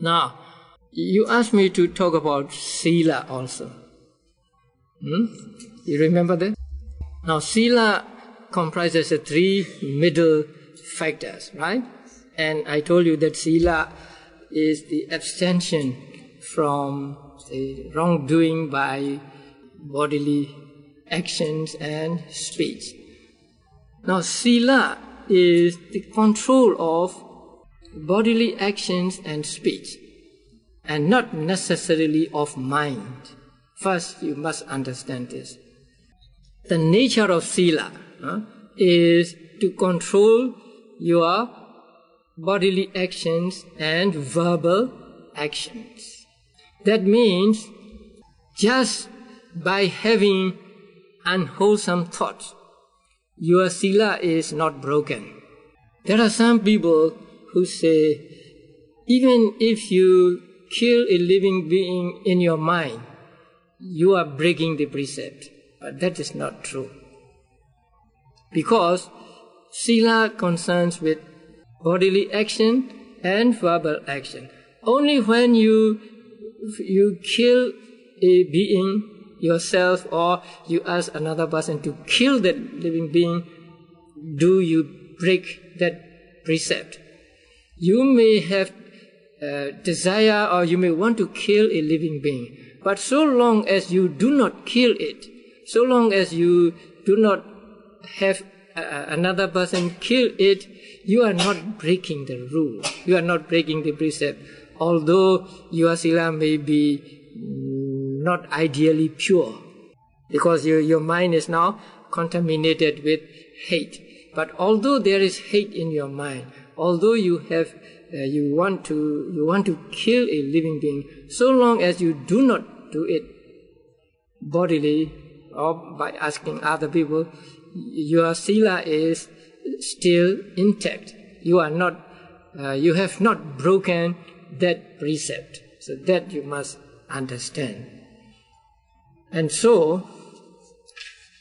Now, you asked me to talk about Sila also. Hmm? You remember that? Now, Sila comprises three middle factors, right? And I told you that Sila is the abstention from say, wrongdoing by bodily actions and speech. Now, Sila is the control of bodily actions and speech, and not necessarily of mind. First, you must understand this. The nature of Sila uh, is to control your bodily actions and verbal actions. That means just by having unwholesome thoughts, your sila is not broken. There are some people who say, even if you kill a living being in your mind, you are breaking the precept. But that is not true. Because sila concerns with bodily action and verbal action. Only when you you kill a being yourself or you ask another person to kill that living being, do you break that precept? You may have uh, desire or you may want to kill a living being, but so long as you do not kill it, so long as you do not have uh, another person kill it, you are not breaking the rule. You are not breaking the precept. Although your sila may be not ideally pure, because your, your mind is now contaminated with hate. But although there is hate in your mind, although you have uh, you want to you want to kill a living being, so long as you do not do it bodily or by asking other people, your sila is still intact. You are not, uh, you have not broken that precept. So that you must understand. And so,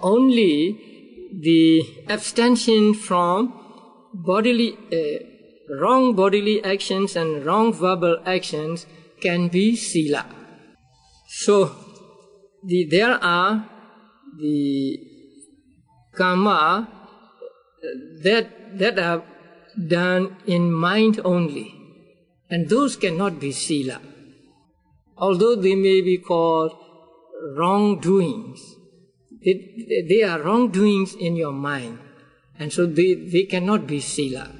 only the abstention from bodily, uh, wrong bodily actions and wrong verbal actions can be sila. So, the, there are the karma that, that are done in mind only. And those cannot be sila. Although they may be called wrongdoings, they, they are wrongdoings in your mind. And so they, they cannot be sila.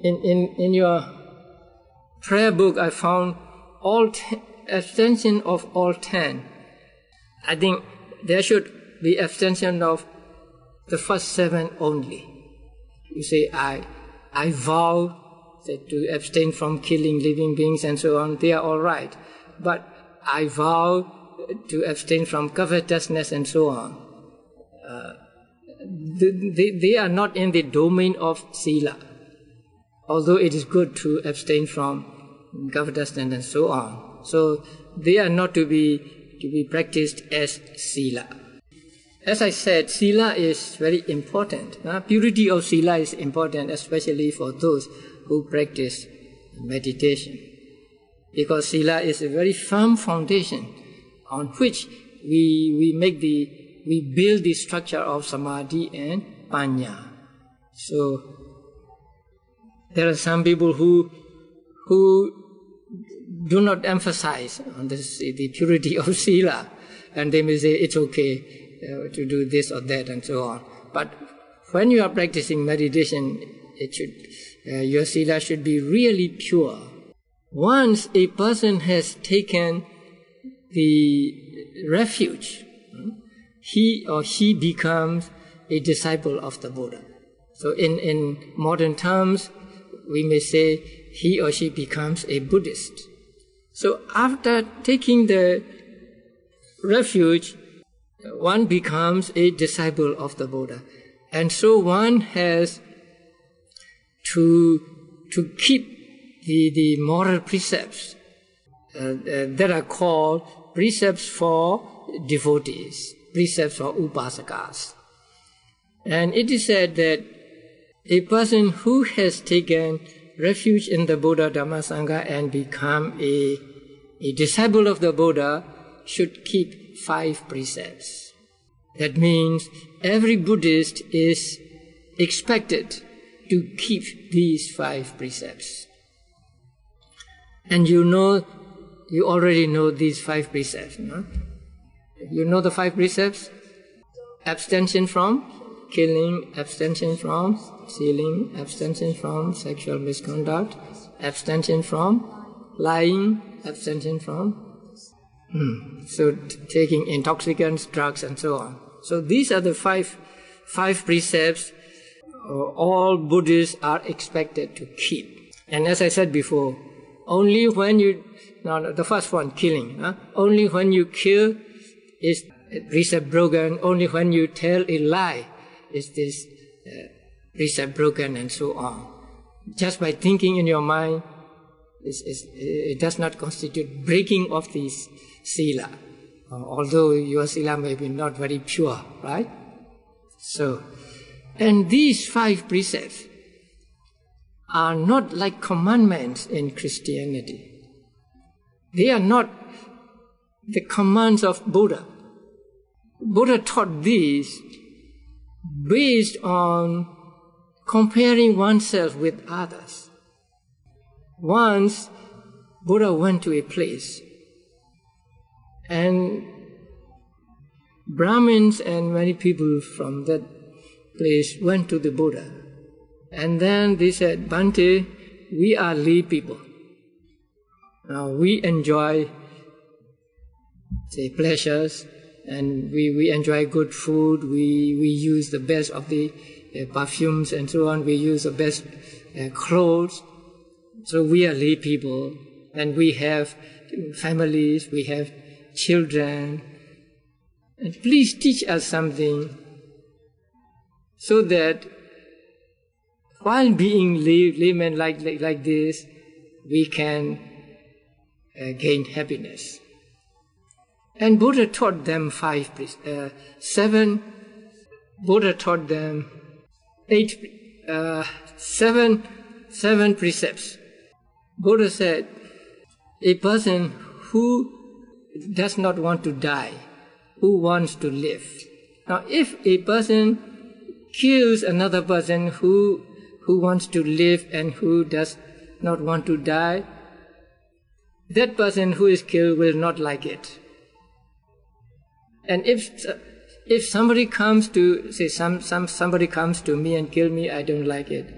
In, in, in your prayer book, I found all ten, abstention of all ten. I think there should be abstention of the first seven only. You say, I, I vow that to abstain from killing living beings and so on, they are all right. But I vow to abstain from covetousness and so on. They, they are not in the domain of sila. Although it is good to abstain from covetousness and so on. So they are not to be to be practiced as sila. As I said, sila is very important. Purity of sila is important, especially for those who practice meditation. Because sila is a very firm foundation on which we, we make the, we build the structure of samadhi and panna. So, there are some people who, who do not emphasize on this, the purity of sila, and they may say it's okay uh, to do this or that and so on. But when you are practicing meditation, it should, uh, your sila should be really pure. Once a person has taken the refuge, he or she becomes a disciple of the Buddha. So in, in modern terms, we may say he or she becomes a Buddhist. So after taking the refuge, one becomes a disciple of the Buddha. And so one has to, to keep the, the moral precepts uh, uh, that are called precepts for devotees, precepts for upasakas. And it is said that a person who has taken refuge in the Buddha Dhamma Sangha and become a, a disciple of the Buddha should keep five precepts. That means every Buddhist is expected to keep these five precepts. And you know, you already know these five precepts. No? You know the five precepts? Abstention from killing, abstention from stealing, abstention from sexual misconduct, abstention from lying, abstention from hmm, so taking intoxicants, drugs, and so on. So these are the five five precepts uh, all Buddhists are expected to keep. And as I said before, only when you now the first one killing, huh? only when you kill is precept broken. Only when you tell a lie is this uh, precept broken and so on. Just by thinking in your mind, is, is, it does not constitute breaking of this sila, uh, although your sila may be not very pure, right? So, and these five precepts are not like commandments in Christianity. They are not the commands of Buddha. Buddha taught these based on comparing oneself with others. Once, Buddha went to a place and Brahmins and many people from that place went to the Buddha. And then they said, Bhante, we are lay people. Now we enjoy, say, pleasures and we, we enjoy good food, we, we use the best of the uh, perfumes and so on, we use the best uh, clothes. So we are lay people, and we have families, we have children. And please teach us something so that while being lay, laymen like, like, like this, we can uh, gain happiness. And Buddha taught them five, uh, seven, Buddha taught them eight, uh, seven, seven precepts. Buddha said, a person who does not want to die, who wants to live. Now, if a person kills another person who, who wants to live and who does not want to die, that person who is killed will not like it. And if if somebody comes to say some, some somebody comes to me and kill me, I don't like it.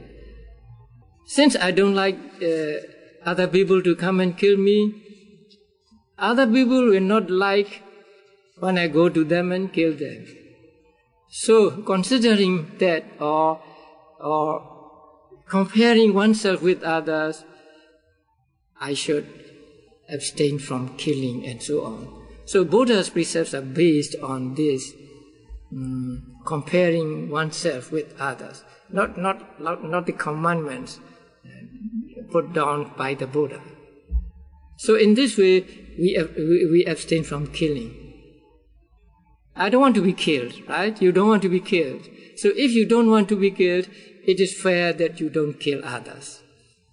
Since I don't like uh, other people to come and kill me, other people will not like when I go to them and kill them. So considering that or or comparing oneself with others, I should abstain from killing and so on. So Buddha's precepts are based on this um, comparing oneself with others, not, not, not, not the commandments uh, put down by the Buddha. So in this way, we, we abstain from killing. I don't want to be killed, right? You don't want to be killed. So if you don't want to be killed, it is fair that you don't kill others.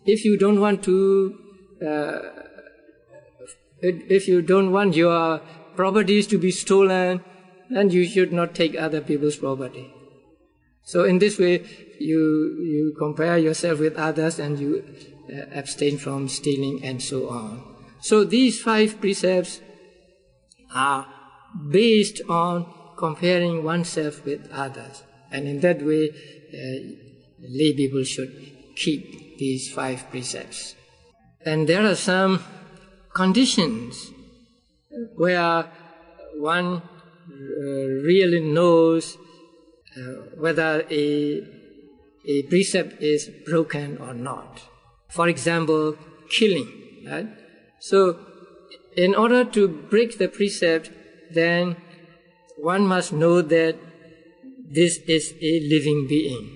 If you don't want to uh, if you don't want your properties to be stolen, then you should not take other people's property. So in this way, you, you compare yourself with others and you uh, abstain from stealing and so on. So these five precepts are based on comparing oneself with others. And in that way, uh, lay people should keep these five precepts. And there are some conditions where one uh, really knows uh, whether a, a precept is broken or not. For example, killing. Right? So, in order to break the precept, then one must know that this is a living being.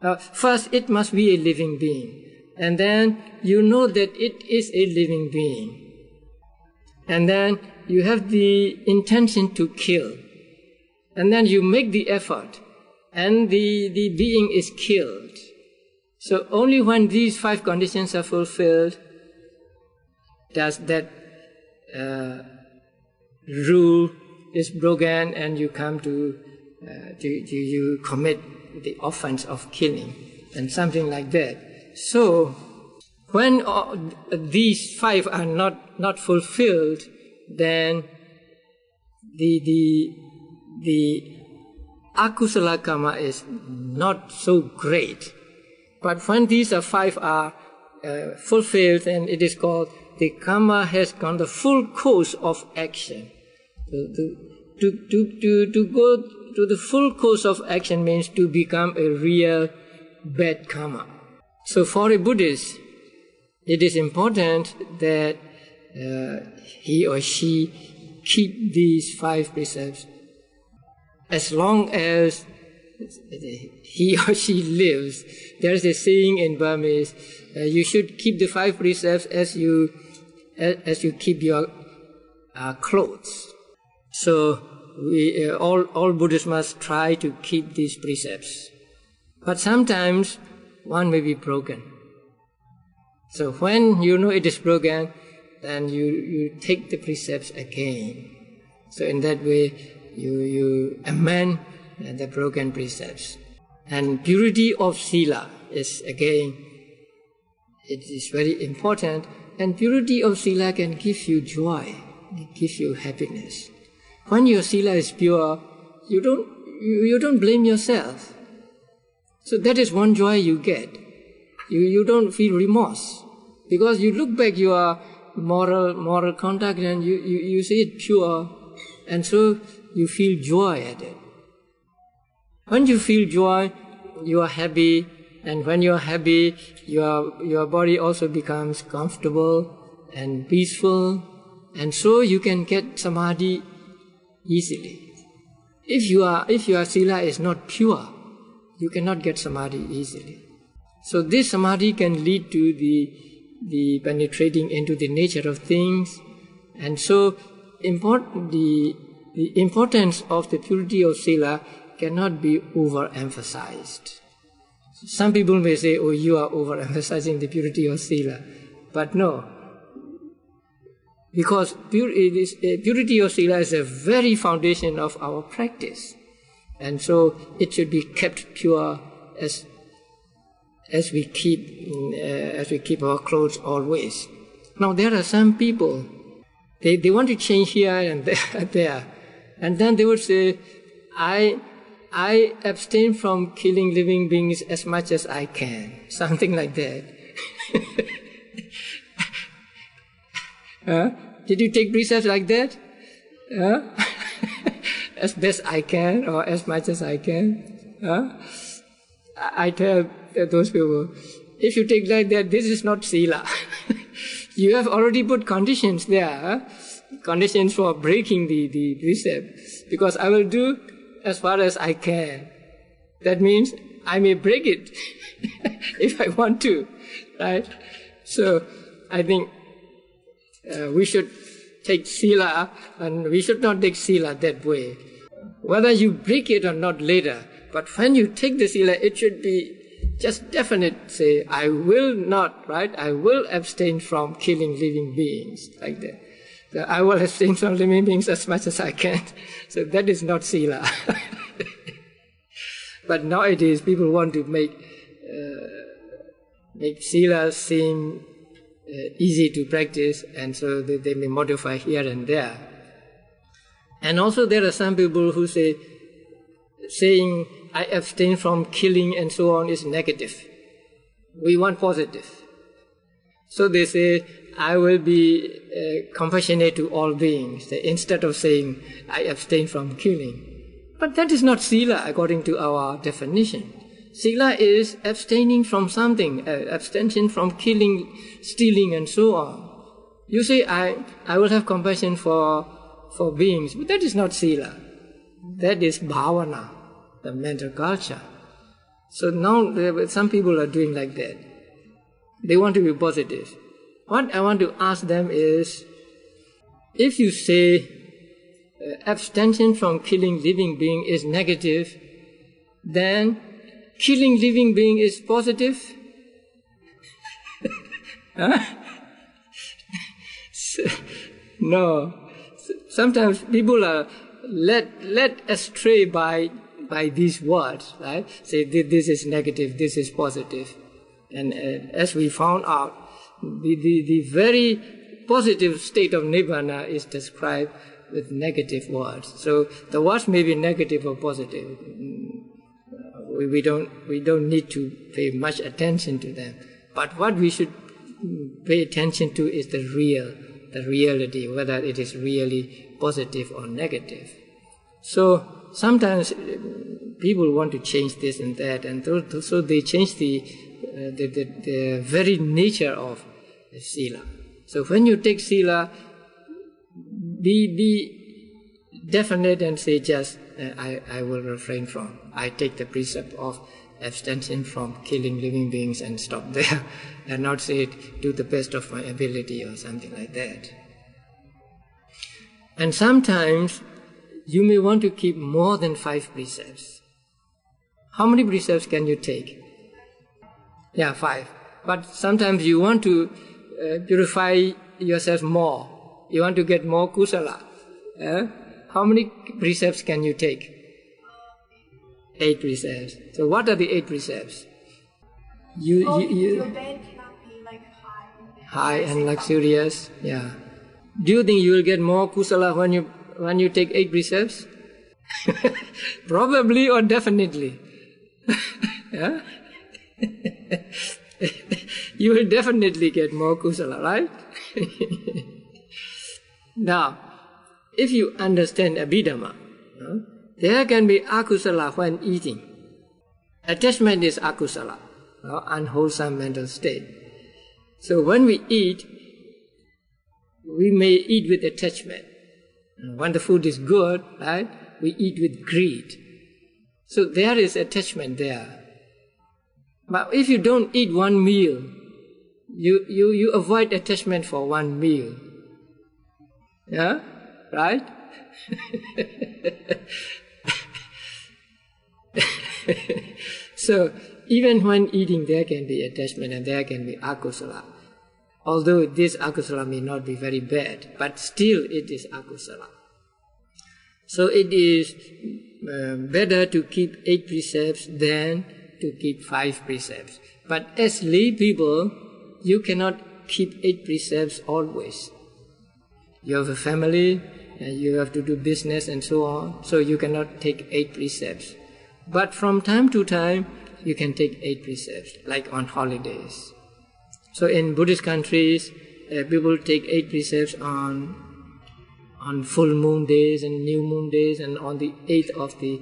Uh, first, it must be a living being and then you know that it is a living being. And then you have the intention to kill. And then you make the effort, and the, the being is killed. So only when these five conditions are fulfilled does that uh, rule is broken and you come to, uh, to, to, you commit the offense of killing and something like that. So when these five are not, not fulfilled, then the, the, the akusala karma is not so great. But when these are five are uh, fulfilled, and it is called the karma has gone the full course of action. To, to, to, to, to go to the full course of action means to become a real bad karma. So for a Buddhist, it is important that uh, he or she keep these five precepts as long as he or she lives. There's a saying in Burmese, uh, you should keep the five precepts as you as, as you keep your uh, clothes. So we uh, all all Buddhists must try to keep these precepts, but sometimes one may be broken. So when you know it is broken, then you you take the precepts again. So in that way, you, you amend uh, the broken precepts. And purity of sila is again, it is very important. And purity of sila can give you joy, it gives you happiness. When your sila is pure, you don't, you, you don't blame yourself. So that is one joy you get. You, you don't feel remorse. Because you look back your moral, moral conduct and you, you, you see it pure. And so you feel joy at it. When you feel joy, you are happy, and when you are happy, your, your body also becomes comfortable and peaceful, and so you can get samadhi easily. If you are, if your sila is not pure, you cannot get samadhi easily. So this samadhi can lead to the, the penetrating into the nature of things, and so important the the importance of the purity of sila cannot be overemphasized. Some people may say, oh, you are overemphasizing the purity of sila. But no. Because uh, purity of sila is the very foundation of our practice. And so it should be kept pure as, as we keep, uh, as we keep our clothes always. Now there are some people, they, they want to change here and there, there and then they would say, I, I abstain from killing living beings as much as I can. Something like that. huh? Did you take precepts like that? Huh? As best I can or as much as I can? Huh? I tell those people, if you take like that, this is not sila. you have already put conditions there. Conditions for breaking the, the precept because I will do as far as I can. That means I may break it if I want to, right? So I think uh, we should take sila and we should not take sila that way. Whether you break it or not later, but when you take the sila, it should be just definite, say, I will not, right? I will abstain from killing living beings, like that. I will abstain from living beings as much as I can. So that is not sila. but nowadays people want to make uh, make sila seem uh, easy to practice, and so they, they may modify here and there. And also there are some people who say saying I abstain from killing and so on is negative. We want positive. So they say I will be uh, compassionate to all beings, instead of saying, I abstain from killing. But that is not sila according to our definition. Sila is abstaining from something, uh, abstention from killing, stealing, and so on. You say, I, I will have compassion for, for beings, but that is not sila. That is bhavana, the mental culture. So now some people are doing like that. They want to be positive. What I want to ask them is if you say uh, abstention from killing living being is negative, then killing living being is positive. Huh? no. Sometimes people are led, led astray by, by these words, right? Say this is negative, this is positive. And uh, as we found out, the, the, the very positive state of Nibbana is described with negative words. So the words may be negative or positive. We, we, don't, we don't need to pay much attention to them. But what we should pay attention to is the real, the reality, whether it is really positive or negative. So sometimes uh, people want to change this and that, and so they change the, uh, the, the, the, very nature of sila. So when you take sila, be, be definite and say just, uh, I, I will refrain from. I take the precept of abstention from killing living beings and stop there and not say do the best of my ability or something like that. And sometimes you may want to keep more than five precepts. How many precepts can you take? Yeah, five. But sometimes you want to uh, purify yourself more. You want to get more kusala. Uh, how many precepts can you take? Eight precepts. So what are the eight precepts? You, oh, you, you your bed cannot be like high. High and luxurious, yeah. Do you think you will get more kusala when you when you take eight precepts? Probably or definitely. yeah? you will definitely get more kusala, right? now, if you understand Abhidhamma, there can be akusala when eating. Attachment is akusala, unwholesome mental state. So when we eat, we may eat with attachment. When the food is good, right, we eat with greed. So there is attachment there. But if you don't eat one meal, you, you, you avoid attachment for one meal. Yeah? Right? so even when eating, there can be attachment and there can be akusala. Although this akusala may not be very bad, but still it is akusala. So it is uh, better to keep eight precepts than to keep five precepts. But as lay people, you cannot keep eight precepts always. You have a family, and you have to do business and so on, so you cannot take eight precepts. But from time to time, you can take eight precepts, like on holidays. So in Buddhist countries, uh, people take eight precepts on on full moon days and new moon days, and on the eighth of the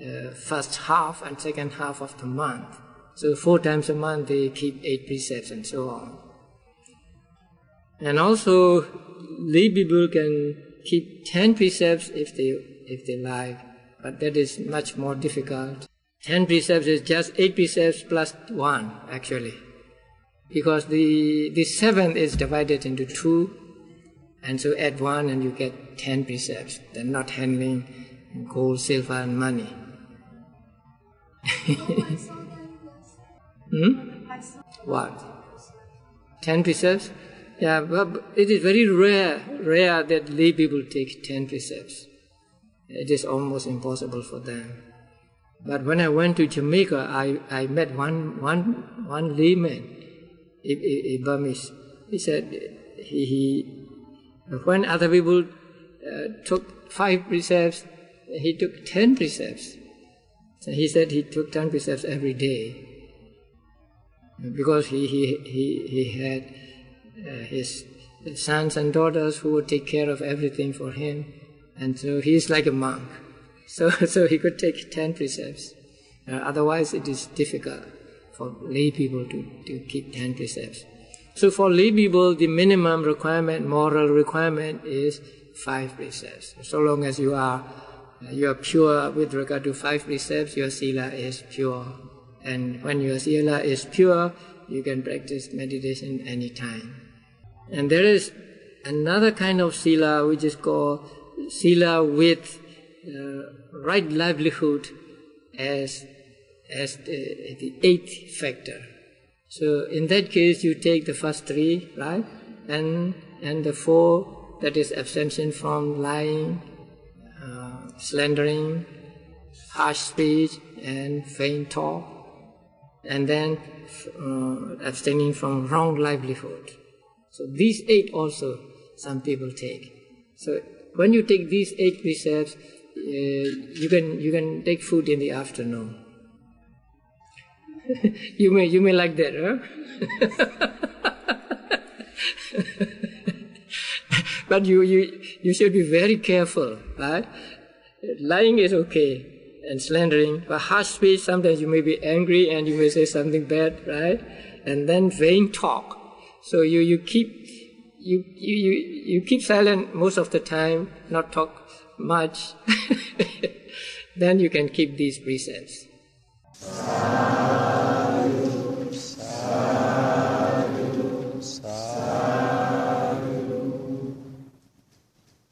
uh, first half and second half of the month. So four times a month they keep eight precepts and so on. And also, lay people can keep ten precepts if they if they like but that is much more difficult. Ten precepts is just eight precepts plus one, actually. Because the, the seventh is divided into two, and so add one and you get ten precepts. They're not handling gold, silver, and money. hmm? What? Ten precepts? Yeah, but it is very rare, rare that lay people take ten precepts it is almost impossible for them. But when I went to Jamaica, I, I met one, one, one layman, a, a, a Burmese. He said he, he when other people uh, took five precepts, he took ten precepts. So he said he took ten precepts every day because he, he, he, he had uh, his sons and daughters who would take care of everything for him. And so he is like a monk. So, so he could take 10 precepts. Uh, otherwise, it is difficult for lay people to, to keep 10 precepts. So for lay people, the minimum requirement, moral requirement is five precepts. So long as you are, uh, you are pure with regard to five precepts, your sila is pure. And when your sila is pure, you can practice meditation anytime. And there is another kind of sila which is called sila with uh, right livelihood as, as the, the eighth factor. So in that case, you take the first three, right? And and the four that is abstention from lying, uh, slandering, harsh speech, and vain talk, and then uh, abstaining from wrong livelihood. So these eight also some people take. So when you take these eight precepts, uh, you can you can take food in the afternoon. you may you may like that, huh? but you, you you should be very careful, right? Lying is okay, and slandering, but harsh speech sometimes you may be angry and you may say something bad, right? And then vain talk. So you you keep you, you, you keep silent most of the time, not talk much, then you can keep these precepts.